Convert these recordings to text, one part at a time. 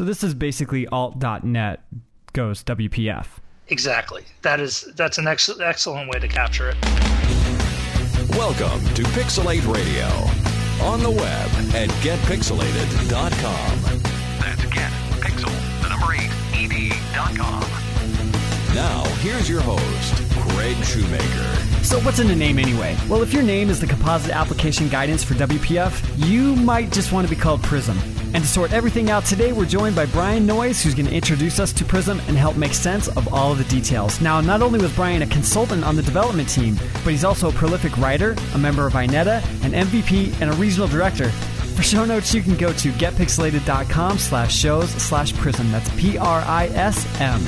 So this is basically alt.net goes WPF. Exactly. That is that's an ex- excellent way to capture it. Welcome to Pixel8 Radio on the web at getpixel8ed.com. That's get pixel the number eight ed.com. Now, here's your host, Craig Shoemaker. So what's in the name anyway? Well, if your name is the Composite Application Guidance for WPF, you might just want to be called Prism. And to sort everything out today, we're joined by Brian Noyes, who's going to introduce us to Prism and help make sense of all of the details. Now, not only was Brian a consultant on the development team, but he's also a prolific writer, a member of INETA, an MVP, and a regional director. For show notes, you can go to getpixel8ed.com slash shows slash prism. That's P-R-I-S-M.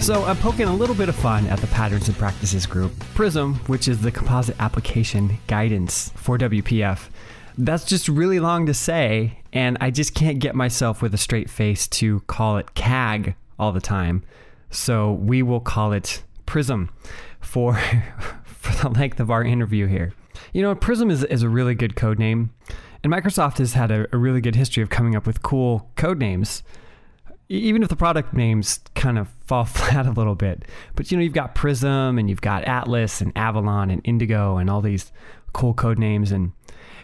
So I'm poking a little bit of fun at the Patterns and Practices group, PRISM, which is the Composite Application Guidance for WPF. That's just really long to say, and I just can't get myself with a straight face to call it CAG all the time. So we will call it PRISM for, for the length of our interview here. You know, PRISM is, is a really good code name, and Microsoft has had a, a really good history of coming up with cool code names even if the product names kind of fall flat a little bit. But you know, you've got Prism and you've got Atlas and Avalon and Indigo and all these cool code names. And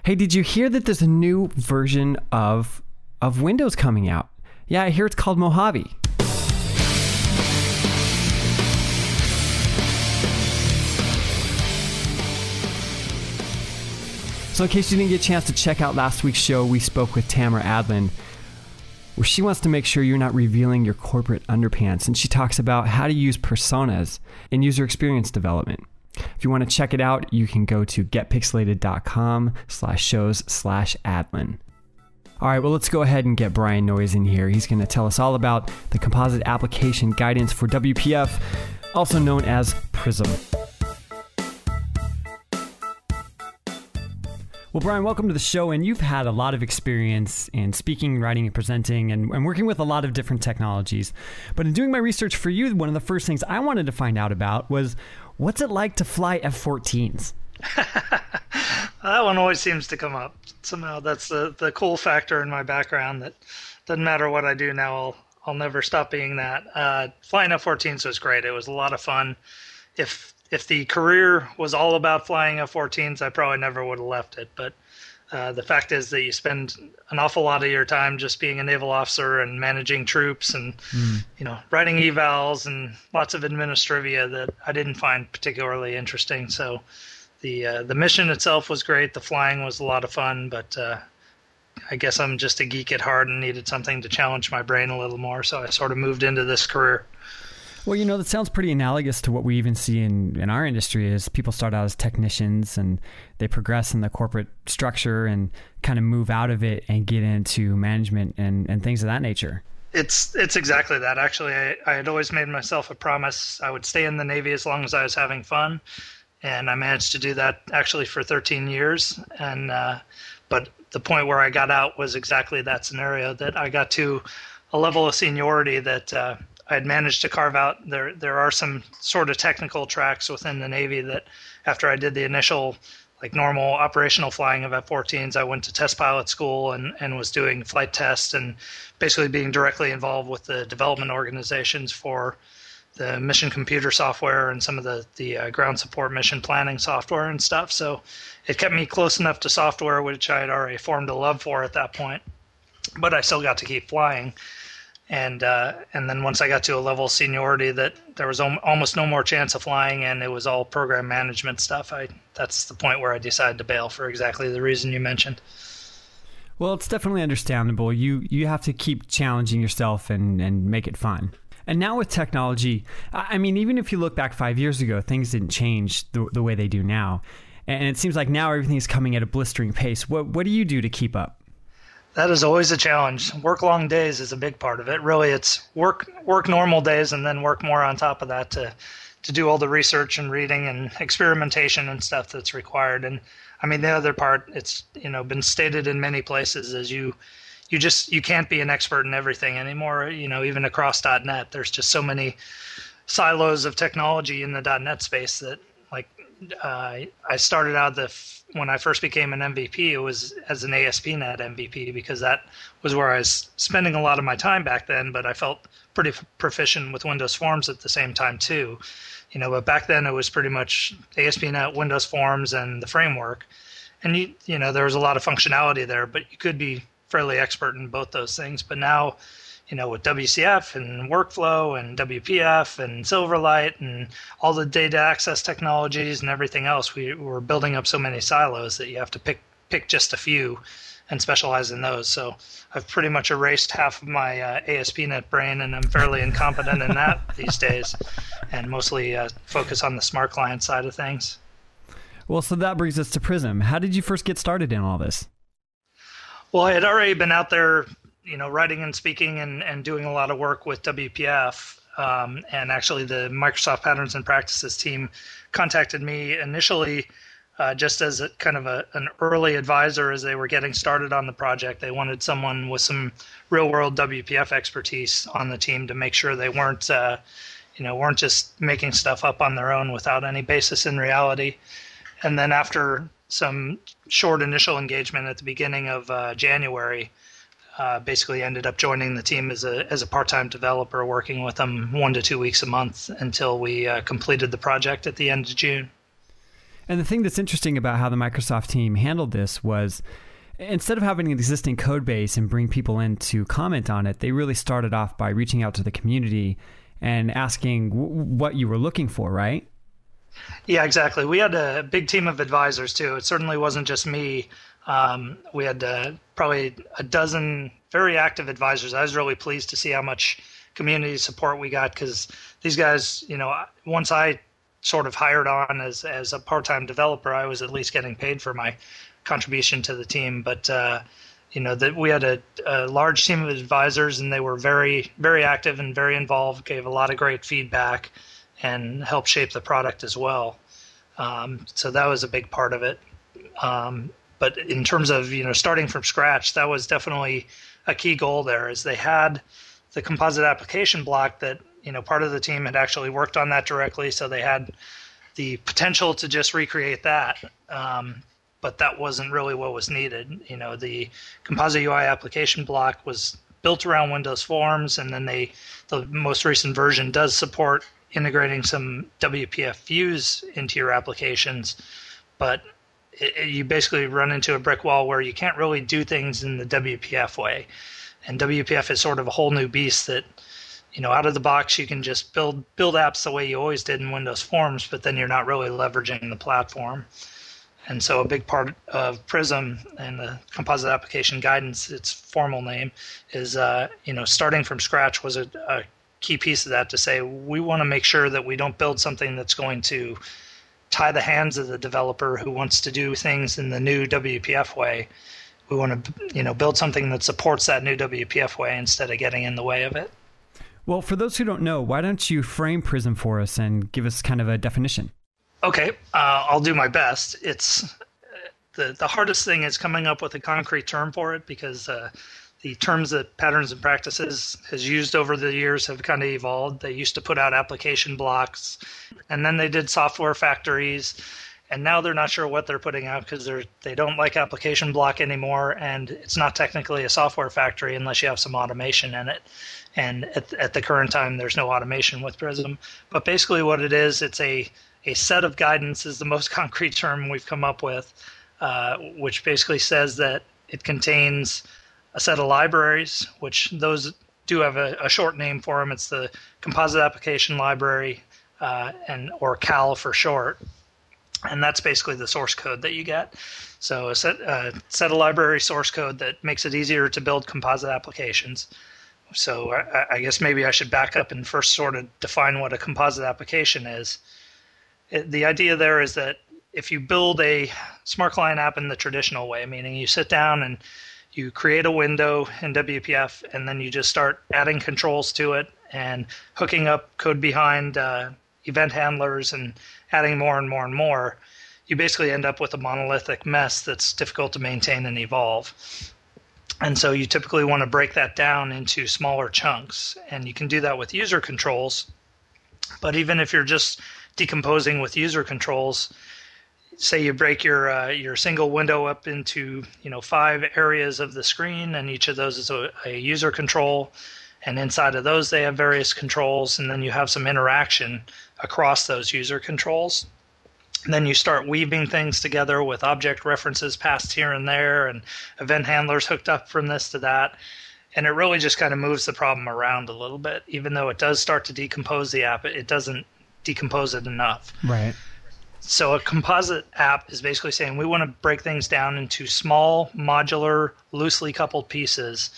hey, did you hear that there's a new version of of Windows coming out? Yeah, I hear it's called Mojave. So, in case you didn't get a chance to check out last week's show, we spoke with Tamara Adlin where she wants to make sure you're not revealing your corporate underpants. And she talks about how to use personas in user experience development. If you want to check it out, you can go to getpixel8ed.com slash shows slash adlin. All right, well, let's go ahead and get Brian Noyes in here. He's going to tell us all about the composite application guidance for WPF, also known as PRISM. Well, Brian, welcome to the show. And you've had a lot of experience in speaking, writing, and presenting, and, and, working with a lot of different technologies. But in doing my research for you, one of the first things I wanted to find out about was what's it like to fly F 14s? that one always seems to come up. Somehow that's the, the cool factor in my background that doesn't matter what I do now, I'll, I'll never stop being that. Uh, flying F 14s was great. It was a lot of fun. If if the career was all about flying F-14s, I probably never would have left it. But uh, the fact is that you spend an awful lot of your time just being a naval officer and managing troops and mm. you know writing evals and lots of administrivia that I didn't find particularly interesting. So the uh, the mission itself was great. The flying was a lot of fun, but uh, I guess I'm just a geek at heart and needed something to challenge my brain a little more. So I sort of moved into this career. Well, you know, that sounds pretty analogous to what we even see in, in our industry is people start out as technicians and they progress in the corporate structure and kind of move out of it and get into management and, and things of that nature. It's it's exactly that. Actually, I, I had always made myself a promise I would stay in the Navy as long as I was having fun. And I managed to do that actually for 13 years. And uh, but the point where I got out was exactly that scenario that I got to a level of seniority that uh, I had managed to carve out. There there are some sort of technical tracks within the Navy that after I did the initial like normal operational flying of F-14s, I went to test pilot school and, and was doing flight tests and basically being directly involved with the development organizations for the mission computer software and some of the the uh, ground support mission planning software and stuff. So it kept me close enough to software, which I had already formed a love for at that point. But I still got to keep flying and uh, and then once I got to a level of seniority that there was almost no more chance of flying, and it was all program management stuff. I that's the point where I decided to bail for exactly the reason you mentioned. Well, it's definitely understandable. You you have to keep challenging yourself and and make it fun. And now with technology, I mean, even if you look back five years ago, things didn't change the, the way they do now. And it seems like now everything is coming at a blistering pace. What what do you do to keep up? That is always a challenge. Work long days is a big part of it. Really, it's work work normal days and then work more on top of that to to do all the research and reading and experimentation and stuff that's required. And I mean, the other part, it's you know been stated in many places is you you just you can't be an expert in everything anymore. You know, even across .NET, there's just so many silos of technology in the .NET space that uh, I started out the when I first became an MVP, it was as an ASP.NET MVP because that was where I was spending a lot of my time back then. But I felt pretty proficient with Windows Forms at the same time too. You know, but back then it was pretty much ASP.NET, Windows Forms, and the framework. And you, you know, there was a lot of functionality there, but you could be fairly expert in both those things. But now you know, with WCF and workflow and WPF and Silverlight and all the data access technologies and everything else, we, we're building up so many silos that you have to pick pick just a few and specialize in those. So I've pretty much erased half of my uh, ASP.NET brain, and I'm fairly incompetent in that these days, and mostly uh, focus on the smart client side of things. Well, so that brings us to Prism. How did you first get started in all this? Well, I had already been out there you know, writing and speaking and, and doing a lot of work with WPF. Um, and actually, the Microsoft Patterns and Practices team contacted me initially uh, just as a, kind of a, an early advisor as they were getting started on the project. They wanted someone with some real world WPF expertise on the team to make sure they weren't, uh, you know, weren't just making stuff up on their own without any basis in reality. And then after some short initial engagement at the beginning of uh, January, uh, basically ended up joining the team as a as a part time developer, working with them one to two weeks a month until we uh, completed the project at the end of June. And the thing that's interesting about how the Microsoft team handled this was instead of having an existing code base and bring people in to comment on it, they really started off by reaching out to the community and asking w- what you were looking for, right? Yeah, exactly. We had a big team of advisors too. It certainly wasn't just me. Um, we had uh, probably a dozen very active advisors. I was really pleased to see how much community support we got because these guys, you know, once I sort of hired on as as a part time developer, I was at least getting paid for my contribution to the team. But uh, you know that we had a, a, large team of advisors, and they were very very active and very involved. Gave a lot of great feedback and helped shape the product as well. Um, so that was a big part of it. Um, but in terms of you know starting from scratch, that was definitely a key goal. There is they had the composite application block that you know part of the team had actually worked on that directly, so they had the potential to just recreate that. Um, but that wasn't really what was needed. You know, the composite UI application block was built around Windows Forms, and then they the most recent version does support integrating some WPF views into your applications, but it, you basically run into a brick wall where you can't really do things in the WPF way. And WPF is sort of a whole new beast that, you know, out of the box you can just build build apps the way you always did in Windows Forms, but then you're not really leveraging the platform. And so a big part of Prism and the composite application guidance, its formal name, is uh, you know starting from scratch was a, a key piece of that to say we want to make sure that we don't build something that's going to tie the hands of the developer who wants to do things in the new WPF way. We want to, you know, build something that supports that new WPF way instead of getting in the way of it. Well, for those who don't know, why don't you frame Prism for us and give us kind of a definition? Okay, uh, I'll do my best. It's the the hardest thing is coming up with a concrete term for it because uh, the terms that patterns and practices has used over the years have kind of evolved. They used to put out application blocks, and then they did software factories, and now they're not sure what they're putting out because they're they don't like application block anymore, and it's not technically a software factory unless you have some automation in it. And at, at the current time, there's no automation with Prism. But basically, what it is, it's a a set of guidance is the most concrete term we've come up with, uh, which basically says that it contains a set of libraries, which those do have a, a short name for them. It's the Composite Application Library, uh, and or CAL for short. And that's basically the source code that you get. So a set, uh, set of library source code that makes it easier to build composite applications. So I, I guess maybe I should back up and first sort of define what a composite application is. It, the idea there is that if you build a smart client app in the traditional way, meaning you sit down and you create a window in WPF and then you just start adding controls to it and hooking up code behind uh, event handlers and adding more and more and more, you basically end up with a monolithic mess that's difficult to maintain and evolve. And so you typically want to break that down into smaller chunks. And you can do that with user controls. But even if you're just decomposing with user controls, say you break your uh, your single window up into you know five areas of the screen, and each of those is a, a user control, and inside of those they have various controls, and then you have some interaction across those user controls. And then you start weaving things together with object references passed here and there, and event handlers hooked up from this to that. And it really just kind of moves the problem around a little bit. Even though it does start to decompose the app, it doesn't decompose it enough. Right. So a composite app is basically saying we want to break things down into small, modular, loosely coupled pieces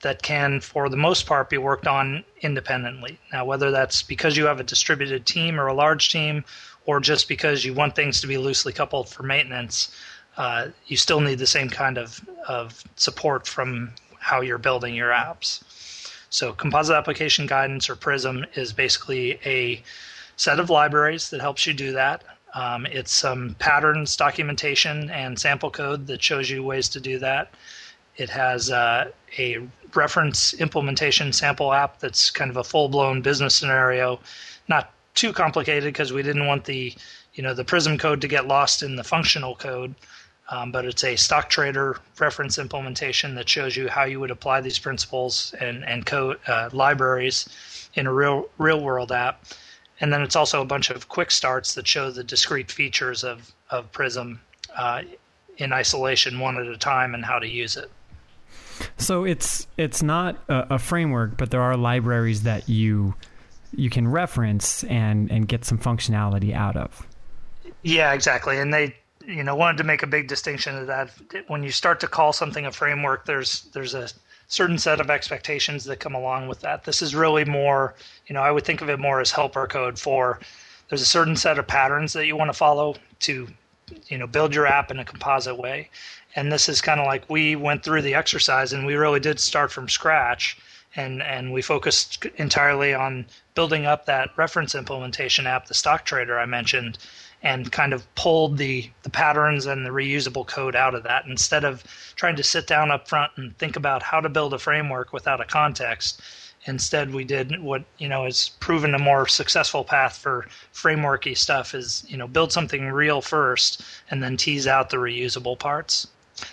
that can, for the most part, be worked on independently. Now, whether that's because you have a distributed team or a large team, or just because you want things to be loosely coupled for maintenance, uh, you still need the same kind of, of support from how you're building your apps. So, Composite Application Guidance or PRISM is basically a set of libraries that helps you do that. Um, it's some patterns, documentation, and sample code that shows you ways to do that. It has uh, a reference implementation sample app that's kind of a full-blown business scenario, not too complicated because we didn't want the you know the Prism code to get lost in the functional code. Um, but it's a stock trader reference implementation that shows you how you would apply these principles and and code uh, libraries in a real real world app. And then it's also a bunch of quick starts that show the discrete features of, of Prism uh, in isolation, one at a time, and how to use it. So it's it's not a, a, framework, but there are libraries that you you can reference and and get some functionality out of. Yeah, exactly. And they you know wanted to make a big distinction of that. When you start to call something a framework, there's there's a certain set of expectations that come along with that. This is really more, you know, I would think of it more as helper code for there's a certain set of patterns that you want to follow to, you know, build your app in a composite way. And this is kind of like we went through the exercise and we really did start from scratch and and we focused entirely on building up that reference implementation app, the stock trader I mentioned, and kind of pulled the, the patterns and the reusable code out of that instead of trying to sit down up front and think about how to build a framework without a context. Instead, we did what you know is proven a more successful path for frameworky stuff is you know build something real first and then tease out the reusable parts.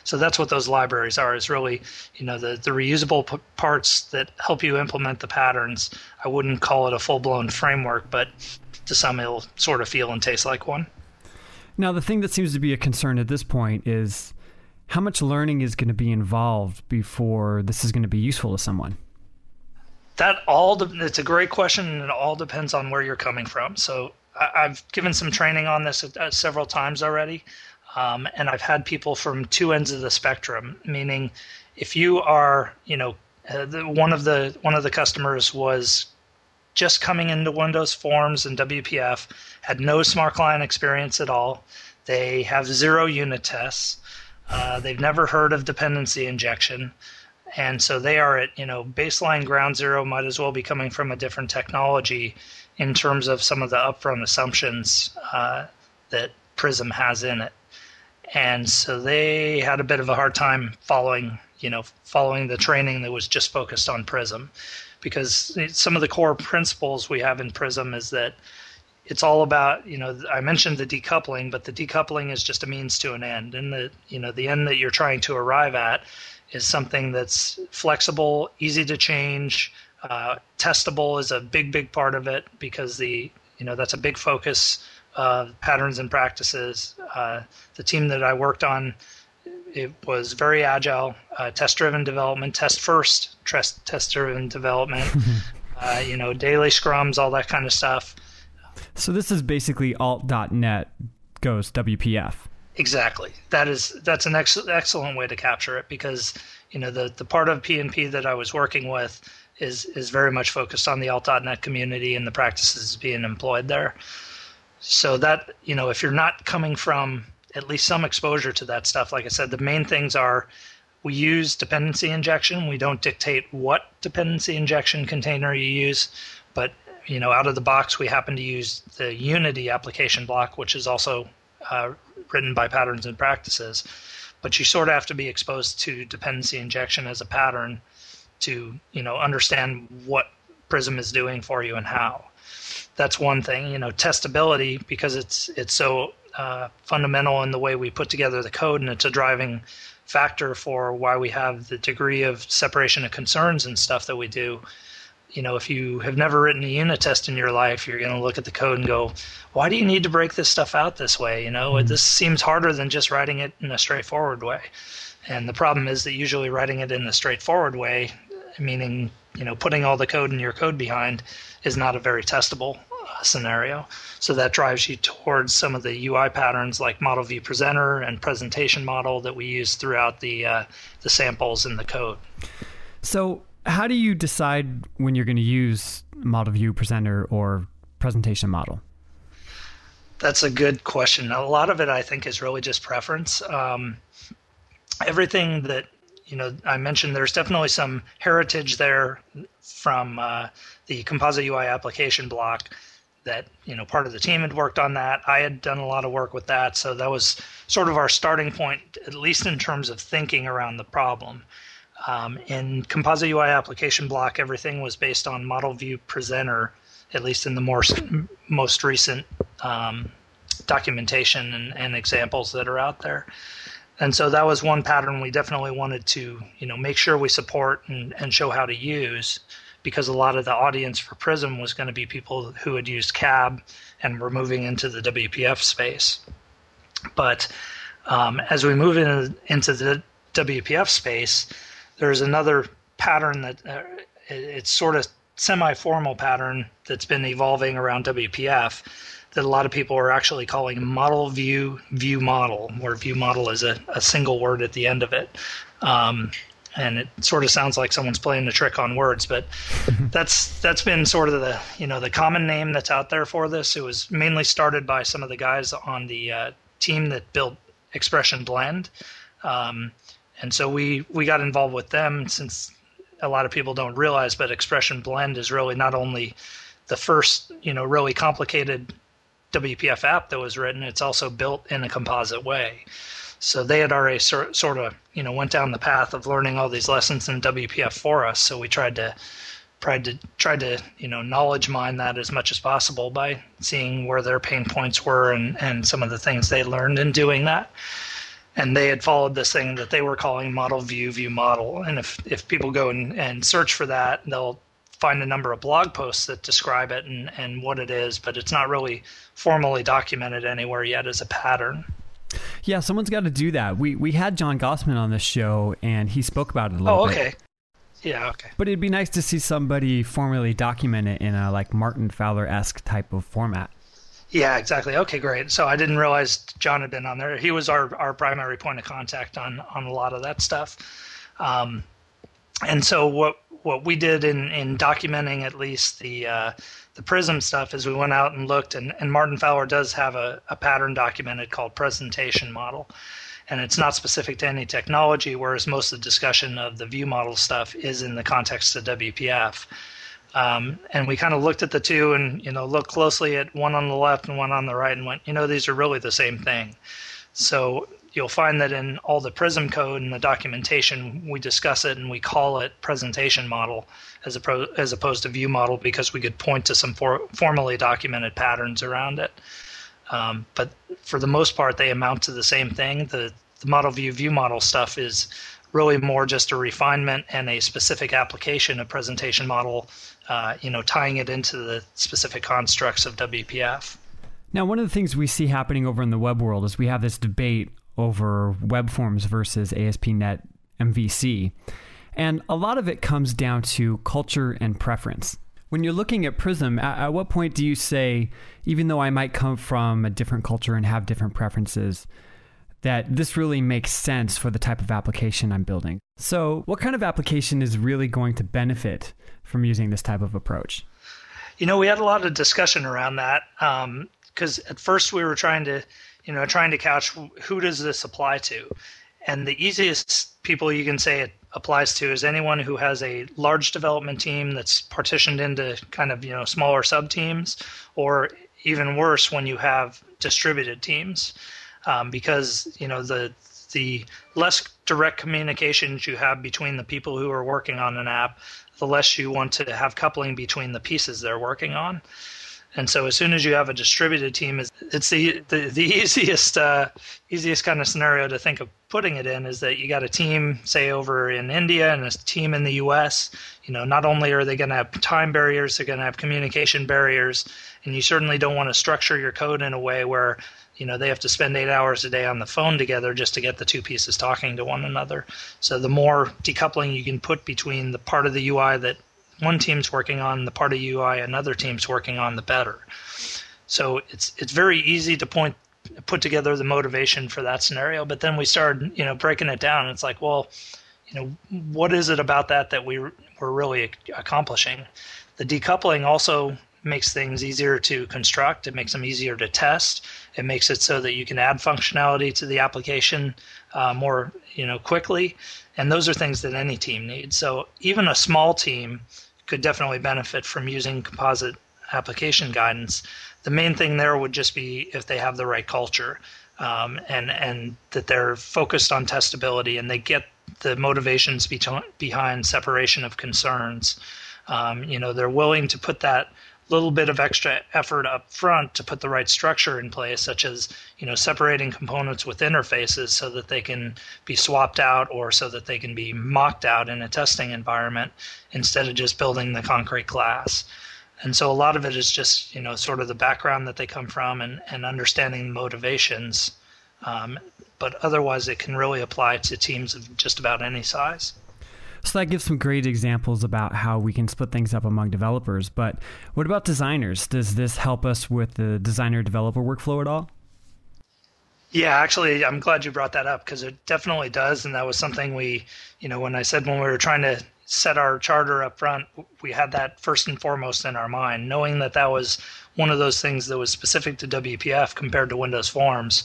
So that's what those libraries are is really you know the the reusable p- parts that help you implement the patterns. I wouldn't call it a full blown framework, but to some it'll sort of feel and taste like one. Now, the thing that seems to be a concern at this point is how much learning is going to be involved before this is going to be useful to someone. That all de- it's a great question, and it all depends on where you're coming from. So I- have given some training on this uh, several times already, um, and I've had people from two ends of the spectrum. Meaning, if you are, you know, uh, the, one of the one of the customers was just coming into Windows Forms and WPF, had no smart client experience at all. They have zero unit tests. Uh, they've never heard of dependency injection. And so they are at, you know, baseline ground zero might as well be coming from a different technology in terms of some of the upfront assumptions uh, that Prism has in it. And so they had a bit of a hard time following, you know, following the training that was just focused on Prism because some of the core principles we have in Prism is that it's all about you know I mentioned the decoupling, but the decoupling is just a means to an end, and the you know the end that you're trying to arrive at is something that's flexible, easy to change, uh, testable is a big big part of it because the you know that's a big focus of patterns and practices. Uh, the team that I worked on it was very agile, uh, test-driven development, test first, test test-driven development. uh, you know, daily scrums, all that kind of stuff. So this is basically alt.net goes WPF. Exactly. That is that's an ex- excellent way to capture it because you know the the part of PNP that I was working with is is very much focused on the alt.net community and the practices being employed there. So that you know if you're not coming from at least some exposure to that stuff. Like I said, the main things are we use dependency injection. We don't dictate what dependency injection container you use, but you know, out of the box, we happen to use the Unity application block, which is also uh, written by Patterns and Practices. But you sort of have to be exposed to dependency injection as a pattern to you know understand what Prism is doing for you and how that's one thing. You know, testability because it's it's so uh, fundamental in the way we put together the code, and it's a driving factor for why we have the degree of separation of concerns and stuff that we do. You know, if you have never written a unit test in your life, you're going to look at the code and go, "Why do you need to break this stuff out this way?" You know, mm-hmm. this seems harder than just writing it in a straightforward way. And the problem is that usually writing it in a straightforward way, meaning you know putting all the code in your code behind, is not a very testable scenario. So that drives you towards some of the UI patterns like model view presenter and presentation model that we use throughout the uh, the samples in the code. So how do you decide when you're going to use model view presenter or presentation model? That's a good question. A lot of it, I think, is really just preference. Um, everything that you know, I mentioned there's definitely some heritage there from uh, the composite UI application block that you know part of the team had worked on that. I had done a lot of work with that. So that was sort of our starting point at least in terms of thinking around the problem. Um, in composite ui application block everything was based on model view presenter at least in the more most recent um, documentation and, and examples that are out there. And so that was one pattern we definitely wanted to you know make sure we support and, and show how to use because a lot of the audience for Prism was going to be people who had used CAB and were moving into the WPF space. But um, as we move in, into the WPF space, there's another pattern that uh, it's sort of semi-formal pattern that's been evolving around WPF that a lot of people are actually calling model view view model, where view model is a, a single word at the end of it. Um, and it sort of sounds like someone's playing a trick on words, but that's that's been sort of the you know the common name that's out there for this. It was mainly started by some of the guys on the uh, team that built Expression Blend, um, and so we we got involved with them since a lot of people don't realize, but Expression Blend is really not only the first you know really complicated WPF app that was written, it's also built in a composite way. So they had already sort, sort of, you know, went down the path of learning all these lessons in WPF for us. So we tried to tried to tried to you know knowledge mine that as much as possible by seeing where their pain points were and and some of the things they learned in doing that. And they had followed this thing that they were calling model view view model. And if if people go and, and search for that they'll find a number of blog posts that describe it and and what it is but it's not really formally documented anywhere yet as a pattern yeah, someone's got to do that. We we had John Gossman on the show, and he spoke about it a little oh, bit. okay. Yeah, okay. But it'd be nice to see somebody formally document it in a like Martin Fowler esque type of format. Yeah, exactly. Okay, great. So I didn't realize John had been on there. He was our, our primary point of contact on on a lot of that stuff. Um, and so what what we did in in documenting at least the uh, the Prism stuff is we went out and looked, and, and Martin Fowler does have a, a pattern documented called presentation model. And it's not specific to any technology, whereas most of the discussion of the view model stuff is in the context of WPF. Um, and we kind of looked at the two and you know looked closely at one on the left and one on the right and went, you know, these are really the same thing. So you'll find that in all the Prism code and the documentation, we discuss it and we call it presentation model as, opposed as opposed to view model because we could point to some for, formally documented patterns around it. Um, but for the most part, they amount to the same thing. The, the model view view model stuff is really more just a refinement and a specific application of presentation model, uh, you know, tying it into the specific constructs of WPF. Now, one of the things we see happening over in the web world is we have this debate over web forms versus ASP.NET MVC. And a lot of it comes down to culture and preference. When you're looking at Prism, at, at what point do you say, even though I might come from a different culture and have different preferences, that this really makes sense for the type of application I'm building. So, what kind of application is really going to benefit from using this type of approach? You know, we had a lot of discussion around that because um, at first we were trying to you know, trying to couch who does this apply to? And the easiest people you can say it applies to is anyone who has a large development team that's partitioned into kind of, you know, smaller sub teams, or even worse, when you have distributed teams. Um, because, you know, the the less direct communications you have between the people who are working on an app, the less you want to have coupling between the pieces they're working on. And so as soon as you have a distributed team, it's the the, the easiest uh, easiest kind of scenario to think of putting it in is that you got a team say over in India and a team in the U.S. You know, not only are they going to have time barriers, they're going to have communication barriers, and you certainly don't want to structure your code in a way where you know they have to spend eight hours a day on the phone together just to get the two pieces talking to one another so the more decoupling you can put between the part of the ui that one team's working on the part of ui another team's working on the better so it's it's very easy to point put together the motivation for that scenario but then we started you know breaking it down it's like well you know what is it about that that we we're really accomplishing the decoupling also makes things easier to construct. It makes them easier to test. It makes it so that you can add functionality to the application uh, more, you know, quickly. And those are things that any team needs. So even a small team could definitely benefit from using composite application guidance. The main thing there would just be if they have the right culture um, and and that they're focused on testability and they get the motivations be- behind separation of concerns. Um, you know, they're willing to put that little bit of extra effort up front to put the right structure in place, such as you know separating components with interfaces so that they can be swapped out or so that they can be mocked out in a testing environment instead of just building the concrete class. And so a lot of it is just you know sort of the background that they come from and, and understanding motivations. Um, but otherwise, it can really apply to teams of just about any size. So that gives some great examples about how we can split things up among developers. But what about designers? Does this help us with the designer developer workflow at all? Yeah, actually, I'm glad you brought that up because it definitely does. And that was something we, you know, when I said when we were trying to set our charter up front, we had that first and foremost in our mind, knowing that that was one of those things that was specific to WPF compared to Windows Forms.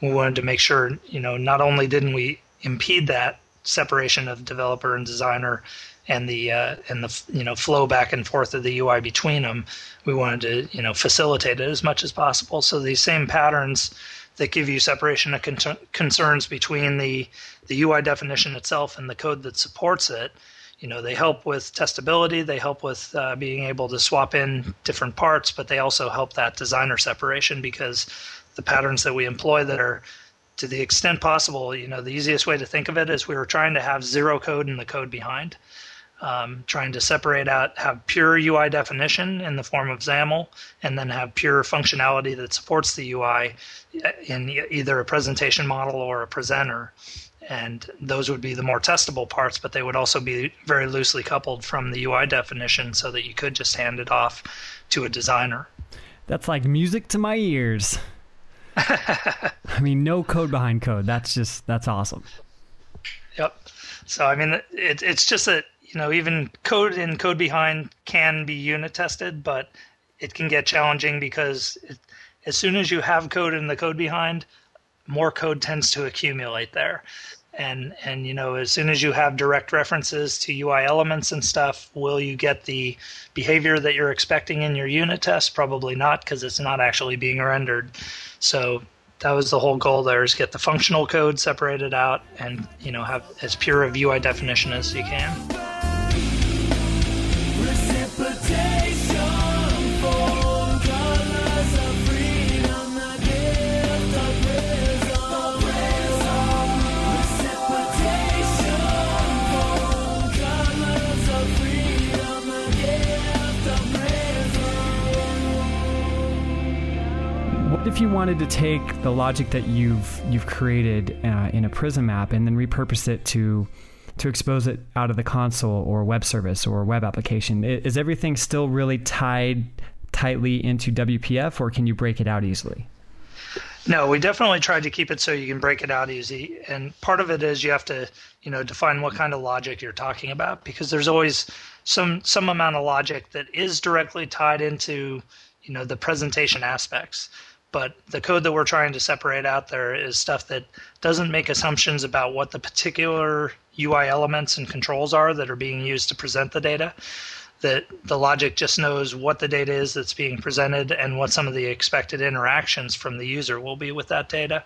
We wanted to make sure, you know, not only didn't we impede that separation of developer and designer and the uh, and the you know flow back and forth of the UI between them. We wanted to you know facilitate it as much as possible. So these same patterns that give you separation of con- concerns between the the UI definition itself and the code that supports it. You know, they help with testability. They help with uh, being able to swap in different parts, but they also help that designer separation because the patterns that we employ that are to the extent possible, you know, the easiest way to think of it is we were trying to have zero code in the code behind, um, trying to separate out, have pure UI definition in the form of XAML, and then have pure functionality that supports the UI in either a presentation model or a presenter. And those would be the more testable parts, but they would also be very loosely coupled from the UI definition so that you could just hand it off to a designer. That's like music to my ears. I mean, no code behind code. That's just that's awesome. Yep. So I mean, it, it's just that you know even code in code behind can be unit tested, but it can get challenging because it, as soon as you have code in the code behind, more code tends to accumulate there and and you know as soon as you have direct references to UI elements and stuff, will you get the behavior that you're expecting in your unit test? Probably not because it's not actually being rendered. So that was the whole goal there is get the functional code separated out and you know have as pure of UI definition as you can. If you wanted to take the logic that you've you've created uh, in a Prism app and then repurpose it to to expose it out of the console or web service or web application? Is everything still really tied tightly into WPF, or can you break it out easily? No, we definitely tried to keep it so you can break it out easy. And part of it is you have to, you know, define what kind of logic you're talking about because there's always some some amount of logic that is directly tied into, you know, the presentation aspects but the code that we're trying to separate out there is stuff that doesn't make assumptions about what the particular UI elements and controls are that are being used to present the data. That the logic just knows what the data is that's being presented and what some of the expected interactions from the user will be with that data.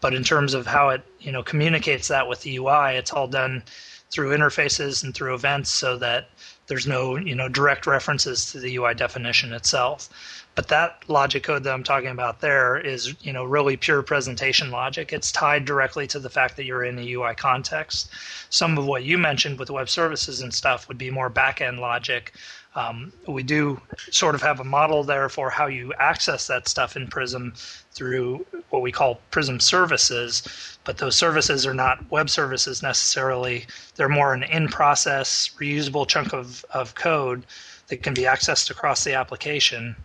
But in terms of how it you know communicates that with the UI, it's all done through interfaces and through events so that There's no you know direct references to the UI definition itself. But that logic code that I'm talking about there is, you know, really pure presentation logic. It's tied directly to the fact that you're in a UI context. Some of what you mentioned with web services and stuff would be more back-end logic. Um, we do sort of have a model there for how you access that stuff in Prism through what we call Prism services, but those services are not web services necessarily. They're more an in-process, reusable chunk of, of code that can be accessed across the application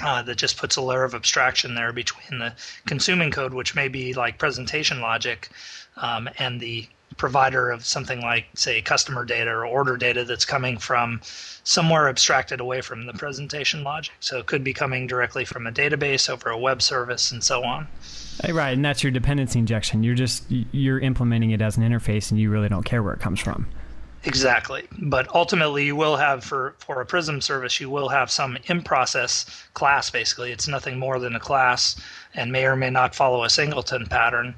uh, that just puts a layer of abstraction there between the consuming code, which may be like presentation logic, um, and the provider of something like, say, customer data or order data that's coming from somewhere abstracted away from the presentation logic. So it could be coming directly from a database over a web service and so on. Right, and that's your dependency injection. You're just you're implementing it as an interface, and you really don't care where it comes from. Exactly. But ultimately, you will have for, for a Prism service, you will have some in process class, basically. It's nothing more than a class and may or may not follow a singleton pattern.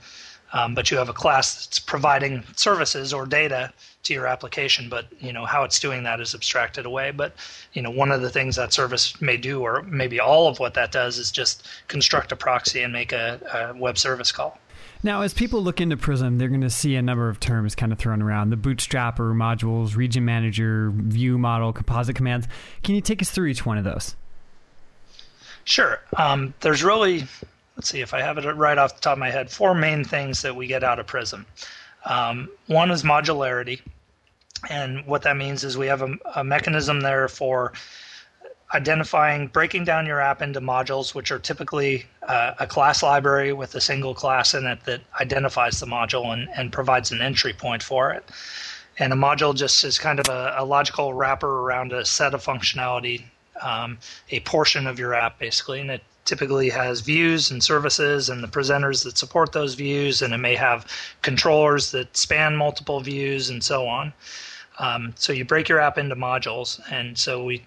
Um, but you have a class that's providing services or data to your application, but you know how it's doing that is abstracted away. But you know one of the things that service may do, or maybe all of what that does, is just construct a proxy and make a, a web service call. Now, as people look into Prism, they're going to see a number of terms kind of thrown around the bootstrapper, modules, region manager, view model, composite commands. Can you take us through each one of those? Sure. Um, there's really, let's see if I have it right off the top of my head, four main things that we get out of Prism. Um, one is modularity. And what that means is we have a, a mechanism there for identifying, breaking down your app into modules, which are typically uh, a class library with a single class in it that identifies the module and, and provides an entry point for it. And a module just is kind of a, a logical wrapper around a set of functionality, um, a portion of your app basically. And it typically has views and services and the presenters that support those views, and it may have controllers that span multiple views and so on. Um, so you break your app into modules, and so we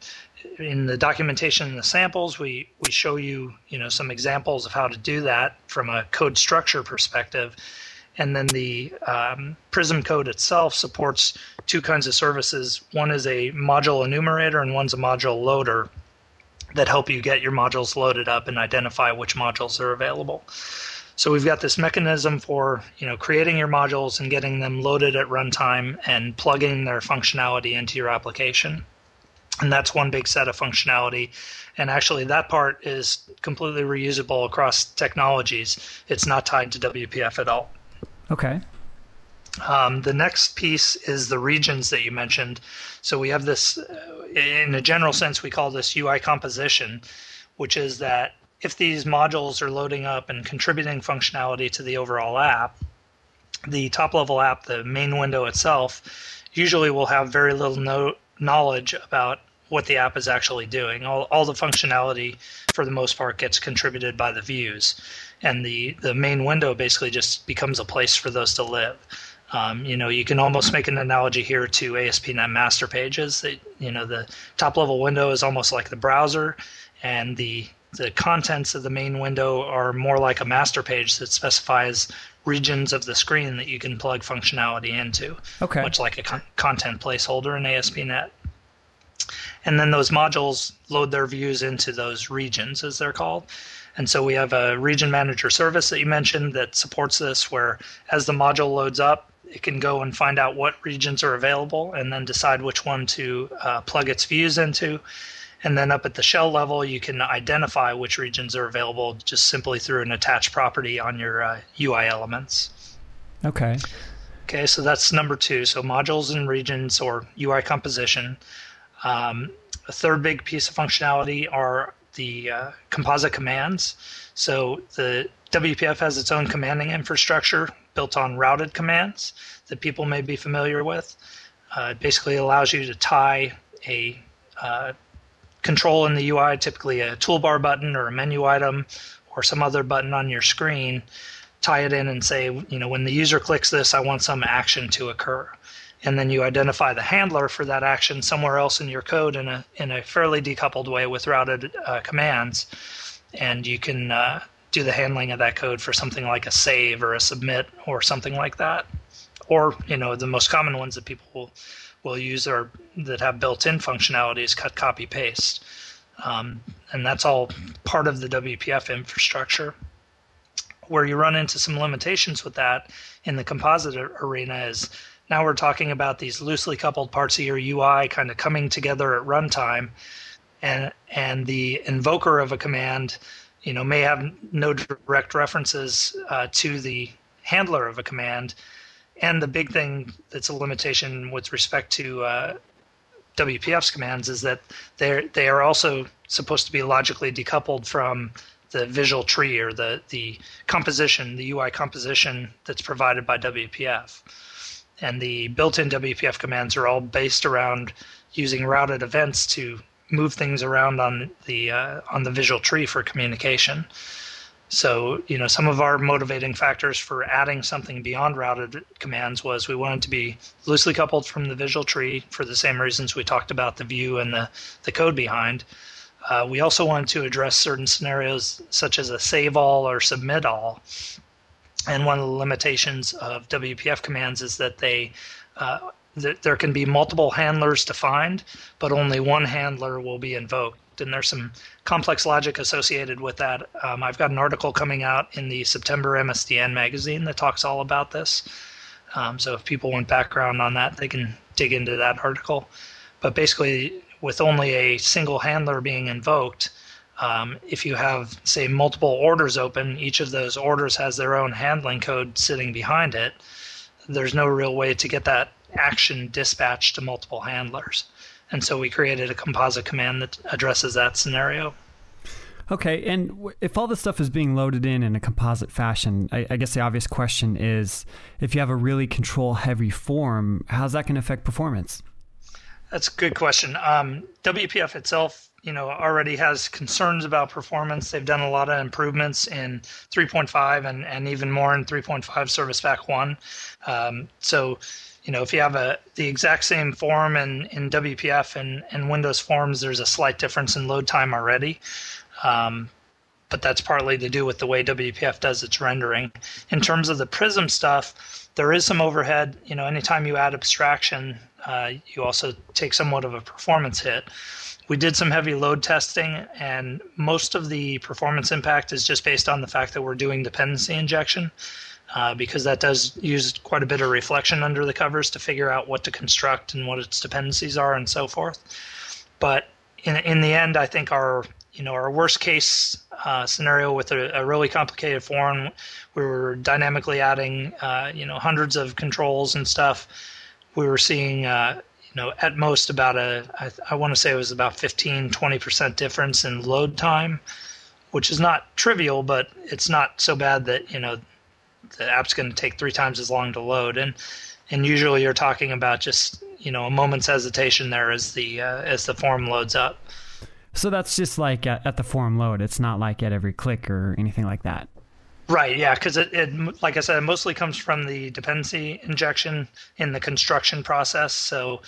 in the documentation and the samples, we, we show you, you know, some examples of how to do that from a code structure perspective. And then the um, Prism code itself supports two kinds of services. One is a module enumerator, and one's a module loader that help you get your modules loaded up and identify which modules are available. So we've got this mechanism for you know creating your modules and getting them loaded at runtime and plugging their functionality into your application and that's one big set of functionality. And actually that part is completely reusable across technologies. It's not tied to wpf at all. Okay. Um, the next piece is the regions that you mentioned. So we have this uh, in a general sense we call this ui composition which is that if these modules are loading up and contributing functionality to the overall app the top level app the main window itself usually will have very little no- knowledge about what the app is actually doing. All, all the functionality, for the most part, gets contributed by the views, and the the main window basically just becomes a place for those to live. Um, you know, you can almost make an analogy here to ASP.NET master pages. That you know, the top level window is almost like the browser, and the the contents of the main window are more like a master page that specifies regions of the screen that you can plug functionality into. Okay. Much like a con- content placeholder in ASP.NET and then those modules load their views into those regions, as they're called. And so we have a region manager service that you mentioned that supports this, where as the module loads up, it can go and find out what regions are available and then decide which one to uh, plug its views into. And then up at the shell level, you can identify which regions are available just simply through an attached property on your uh, UI elements. Okay. Okay, so that's number two. So modules and regions or UI composition. Um, a third big piece of functionality are the uh, composite commands. So the WPF has its own commanding infrastructure built on routed commands that people may be familiar with. Uh, it basically allows you to tie a uh, control in the UI, typically a toolbar button or a menu item or some other button on your screen, tie it in and say, you know, when the user clicks this, I want some action to occur and then you identify the handler for that action somewhere else in your code in a in a fairly decoupled way with routed uh, commands, and you can uh, do the handling of that code for something like a save or a submit or something like that. or you know the most common ones that people will, will use are that have built-in functionalities cut copy paste. Um, and that's all part of the WPF infrastructure. Where you run into some limitations with that in the composite arena is now we're talking about these loosely coupled parts of your UI kind of coming together at runtime and and the invoker of a command you know may have no direct references uh, to the handler of a command and the big thing that's a limitation with respect to uh, WPF's commands is that they they are also supposed to be logically decoupled from the visual tree or the the composition, the UI composition that's provided by WPF. And the built-in WPF commands are all based around using routed events to move things around on the uh, on the visual tree for communication. So, you know, some of our motivating factors for adding something beyond routed commands was we wanted to be loosely coupled from the visual tree for the same reasons we talked about the view and the, the code behind. Uh, we also wanted to address certain scenarios such as a save all or submit all. And one of the limitations of WPF commands is that they uh, th- there can be multiple handlers defined, but only one handler will be invoked and there's some complex logic associated with that. Um, I've got an article coming out in the September MSDN magazine that talks all about this. Um, so if people want background on that, they can dig into that article. But basically, with only a single handler being invoked, um, if you have, say, multiple orders open, each of those orders has their own handling code sitting behind it. There's no real way to get that action dispatched to multiple handlers. And so we created a composite command that addresses that scenario. Okay, and if all this stuff is being loaded in in a composite fashion, I, I guess the obvious question is if you have a really control heavy form, how's that going to affect performance? That's a good question. Um, WPF itself, you know, already has concerns about performance. They've done a lot of improvements in 3.5 and, and even more in 3.5 Service Pack 1. Um, so you know, if you have a the exact same form in, in WPF and, and Windows Forms, there's a slight difference in load time already. Um, but that's partly to do with the way WPF does its rendering. In terms of the Prism stuff, there is some overhead. You know, anytime you add abstraction, uh, you also take somewhat of a performance hit. We did some heavy load testing, and most of the performance impact is just based on the fact that we're doing dependency injection uh, because that does use quite a bit of reflection under the covers to figure out what to construct and what its dependencies are and so forth. But in in the end, I think our you know our worst case uh, scenario with a, a, really complicated form, we were dynamically adding uh, you know hundreds of controls and stuff. We were seeing uh, know at most about a I, I want to say it was about 15 20 percent difference in load time, which is not trivial, but it's not so bad that you know the app's going to take three times as long to load, and and usually you're talking about just you know a moment's hesitation there as the uh, as the form loads up. So that's just like at, at, the form load. It's not like at every click or anything like that. Right. Yeah. Because it, it, like I said, it mostly comes from the dependency injection in the construction process. So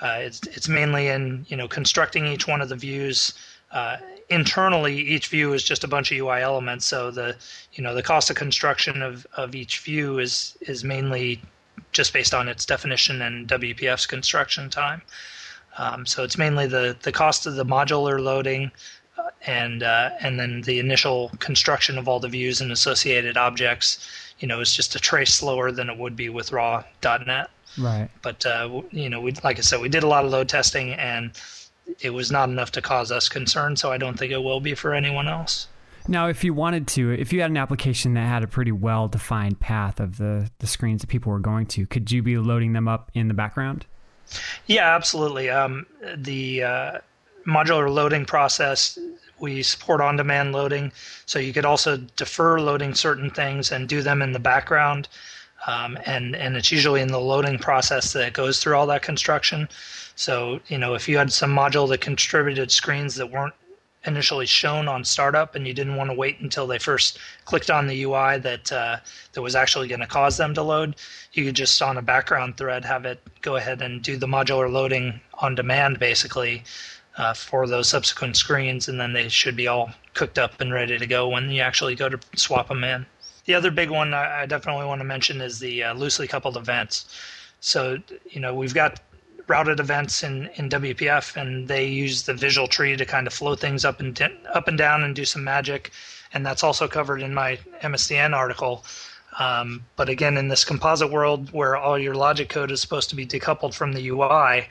uh, it's it's mainly in you know constructing each one of the views. Uh, internally each view is just a bunch of UI elements. So the you know the cost of construction of, of each view is is mainly just based on its definition and WPF's construction time. Um, so it's mainly the the cost of the modular loading and uh, and then the initial construction of all the views and associated objects. You know, is just a trace slower than it would be with raw.NET. Right. But uh, you know, we like I said, we did a lot of load testing and it was not enough to cause us concern, so I don't think it will be for anyone else. Now, if you wanted to, if you had an application that had a pretty well defined path of the, the screens that people were going to, could you be loading them up in the background? Yeah, absolutely. Um, the uh, modular loading process, we support on demand loading, so you could also defer loading certain things and do them in the background. Um, and, and it's usually in the loading process that goes through all that construction. So, you know, if you had some module that contributed screens that weren't initially shown on startup and you didn't want to wait until they first clicked on the UI that uh, that was actually going to cause them to load, you could just on a background thread have it go ahead and do the modular loading on demand basically uh, for those subsequent screens, and then they should be all cooked up and ready to go when you actually go to swap them in. the other big one I, definitely want to mention is the uh, loosely coupled events. So you know we've got routed events in, in WPF, and they use the visual tree to kind of flow things up and up and down and do some magic, and that's also covered in my MSDN article. Um, but again, in this composite world where all your logic code is supposed to be decoupled from the UI,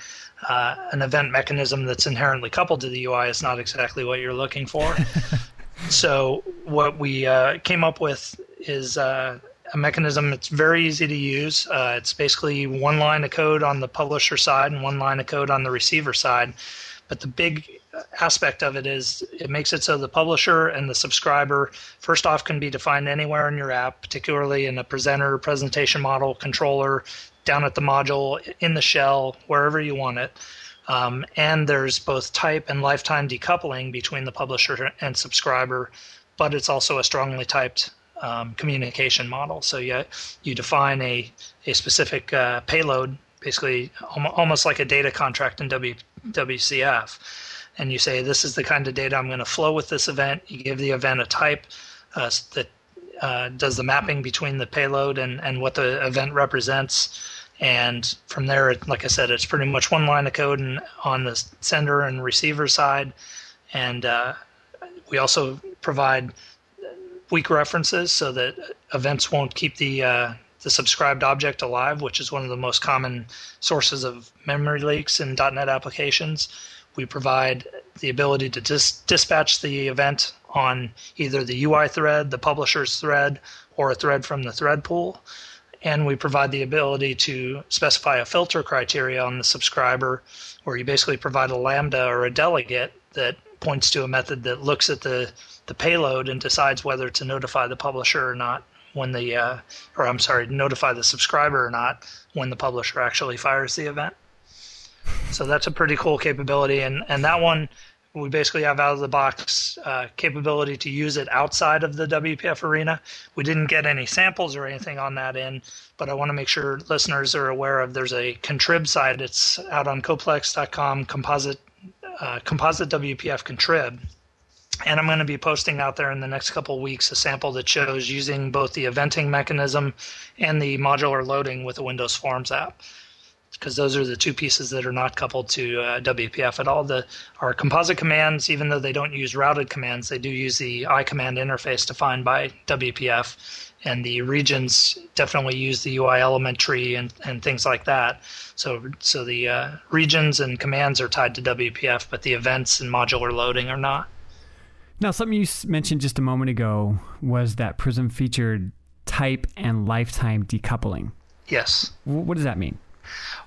uh, an event mechanism that's inherently coupled to the UI is not exactly what you're looking for. so what we uh, came up with is uh, a mechanism that's very easy to use. Uh, it's basically one line of code on the publisher side and one line of code on the receiver side. But the big aspect of it is it makes it so the publisher and the subscriber first off can be defined anywhere in your app, particularly in a presenter, presentation model, controller, down at the module, in the shell, wherever you want it. Um, and there's both type and lifetime decoupling between the publisher and subscriber, but it's also a strongly typed um, communication model. So you, you define a, a specific uh, payload, basically almost like a data contract in w, WCF. And you say, this is the kind of data I'm going to flow with this event. You give the event a type uh, that uh, does the mapping between the payload and, and what the event represents. And from there, like I said, it's pretty much one line of code and on the sender and receiver side. And uh, we also provide weak references so that events won't keep the uh, the subscribed object alive, which is one of the most common sources of memory leaks in .NET applications. We provide the ability to dis- dispatch the event on either the UI thread, the publisher's thread, or a thread from the thread pool. And we provide the ability to specify a filter criteria on the subscriber, where you basically provide a lambda or a delegate that points to a method that looks at the the payload and decides whether to notify the publisher or not when the uh, or I'm sorry, notify the subscriber or not when the publisher actually fires the event. So that's a pretty cool capability, and and that one we basically have out of the box uh, capability to use it outside of the WPF arena. We didn't get any samples or anything on that end, but I want to make sure listeners are aware of. There's a contrib site. It's out on codeplex.com. Composite uh, composite WPF contrib and I'm going to be posting out there in the next couple weeks a sample that shows using both the eventing mechanism and the modular loading with the Windows Forms app. Because those are the two pieces that are not coupled to uh, WPF at all. The our composite commands, even though they don't use routed commands, they do use the ICommand interface defined by WPF, and the regions definitely use the UI element tree and, and things like that. So so the uh, regions and commands are tied to WPF, but the events and modular loading are not. Now, something you mentioned just a moment ago was that Prism featured type and lifetime decoupling. Yes. What does that mean?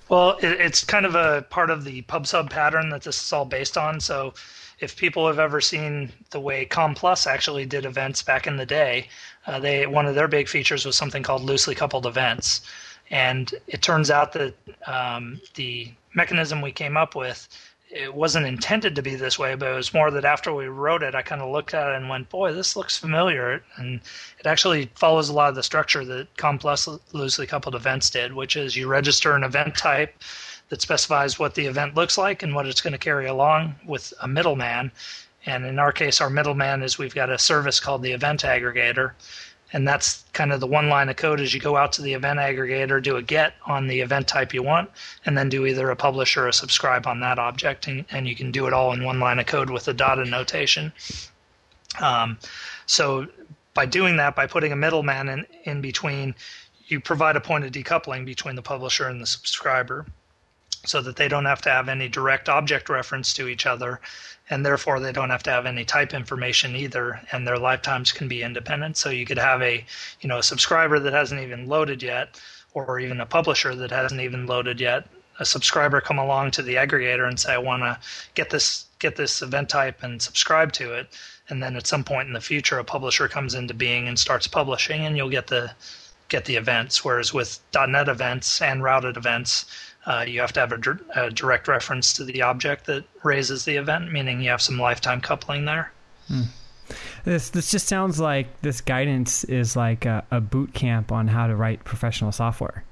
Well, it's kind of a part of the PubSub pattern that this is all based on. So, if people have ever seen the way COM+ actually did events back in the day, uh, they one of their big features was something called loosely coupled events, and it turns out that um, the mechanism we came up with it wasn't intended to be this way, but it was more that after we wrote it, I kind of looked at it and went, boy, this looks familiar. And it actually follows a lot of the structure that COM+ loosely coupled events did, which is you register an event type that specifies what the event looks like and what it's going to carry along with a middleman. And in our case, our middleman is we've got a service called the event aggregator and that's kind of the one line of code is you go out to the event aggregator do a get on the event type you want and then do either a publish or a subscribe on that object and, and you can do it all in one line of code with the dotted notation. Um, so by doing that by putting a middleman in, in between you provide a point of decoupling between the publisher and the subscriber so that they don't have to have any direct object reference to each other and therefore they don't have to have any type information either and their lifetimes can be independent. So you could have a you know a subscriber that hasn't even loaded yet or even a publisher that hasn't even loaded yet a subscriber come along to the aggregator and say i want to get this get this event type and subscribe to it. And then at some point in the future a publisher comes into being and starts publishing and you'll get the get the events. Whereas with .NET events and routed events uh, you have to have a, a, direct reference to the object that raises the event, meaning you have some lifetime coupling there. Hmm. This this just sounds like this guidance is like a, a boot camp on how to write professional software.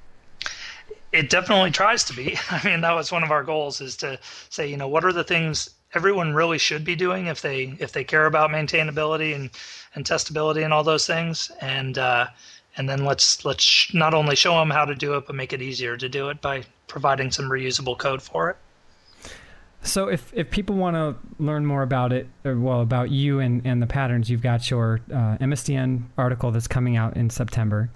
It definitely tries to be. I mean, that was one of our goals is to say, you know, what are the things everyone really should be doing if they if they care about maintainability and and testability and all those things. And uh, and then let's let's not only show them how to do it, but make it easier to do it by providing some reusable code for it. So if, if people want to learn more about it, or well, about you and, and the patterns, you've got your uh, MSDN article that's coming out in September.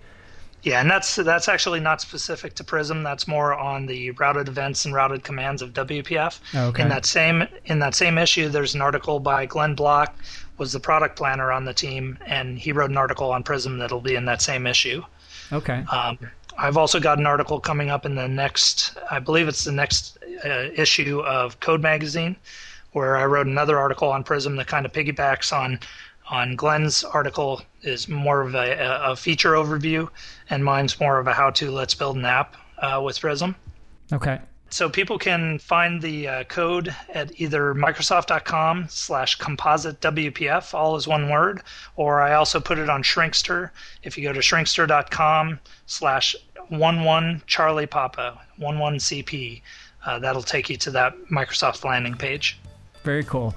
Yeah, and that's that's actually not specific to Prism. That's more on the routed events and routed commands of WPF. Okay. In that same in that same issue, there's an article by Glenn Block, was the product planner on the team, and he wrote an article on Prism that'll be in that same issue. Okay. Um, I've also got an article coming up in the next, I believe it's the next uh, issue of Code Magazine, where I wrote another article on Prism that kind of piggybacks on on Glenn's article is more of a, a feature overview, and mine's more of a how-to. Let's build an app uh, with Prism. Okay. So people can find the uh, code at either Microsoft.com slash composite WPF, all is one word, or I also put it on Shrinkster. If you go to shrinkster.com slash 11 Charlie Papa, 11 CP, uh, that'll take you to that Microsoft landing page. Very cool.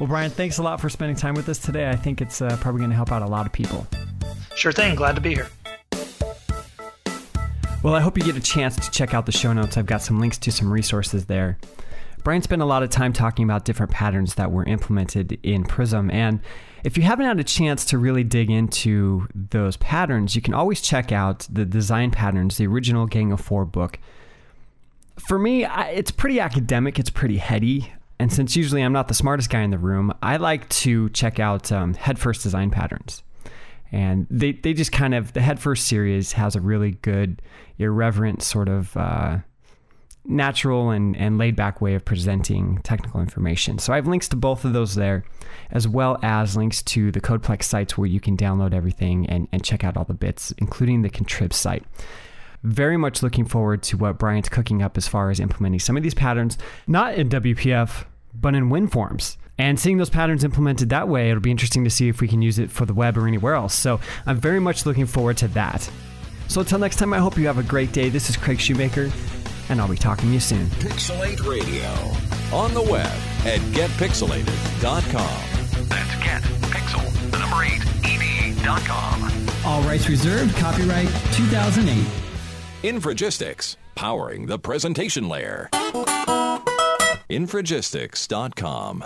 Well, Brian, thanks a lot for spending time with us today. I think it's uh, probably going to help out a lot of people. Sure thing. Glad to be here. Well, I hope you get a chance to check out the show notes. I've got some links to some resources there. Brian spent a lot of time talking about different patterns that were implemented in Prism. And if you haven't had a chance to really dig into those patterns, you can always check out the design patterns, the original Gang of Four book. For me, I, it's pretty academic, it's pretty heady. And since usually I'm not the smartest guy in the room, I like to check out um, Head First design patterns. And they, they just kind of, the Head First series has a really good, irreverent sort of uh, natural and, and laid back way of presenting technical information. So I have links to both of those there, as well as links to the Codeplex sites where you can download everything and, and check out all the bits, including the Contrib site. Very much looking forward to what Brian's cooking up as far as implementing some of these patterns, not in WPF, but in WinForms. And seeing those patterns implemented that way, it'll be interesting to see if we can use it for the web or anywhere else. So I'm very much looking forward to that. So until next time, I hope you have a great day. This is Craig Shoemaker, and I'll be talking to you soon. Pixel8 Radio. On the web at getpixel8ed.com. That's getpixel, the number 8, ed.com. All rights reserved. Copyright 2008. Infragistics, powering the presentation layer. Infragistics.com.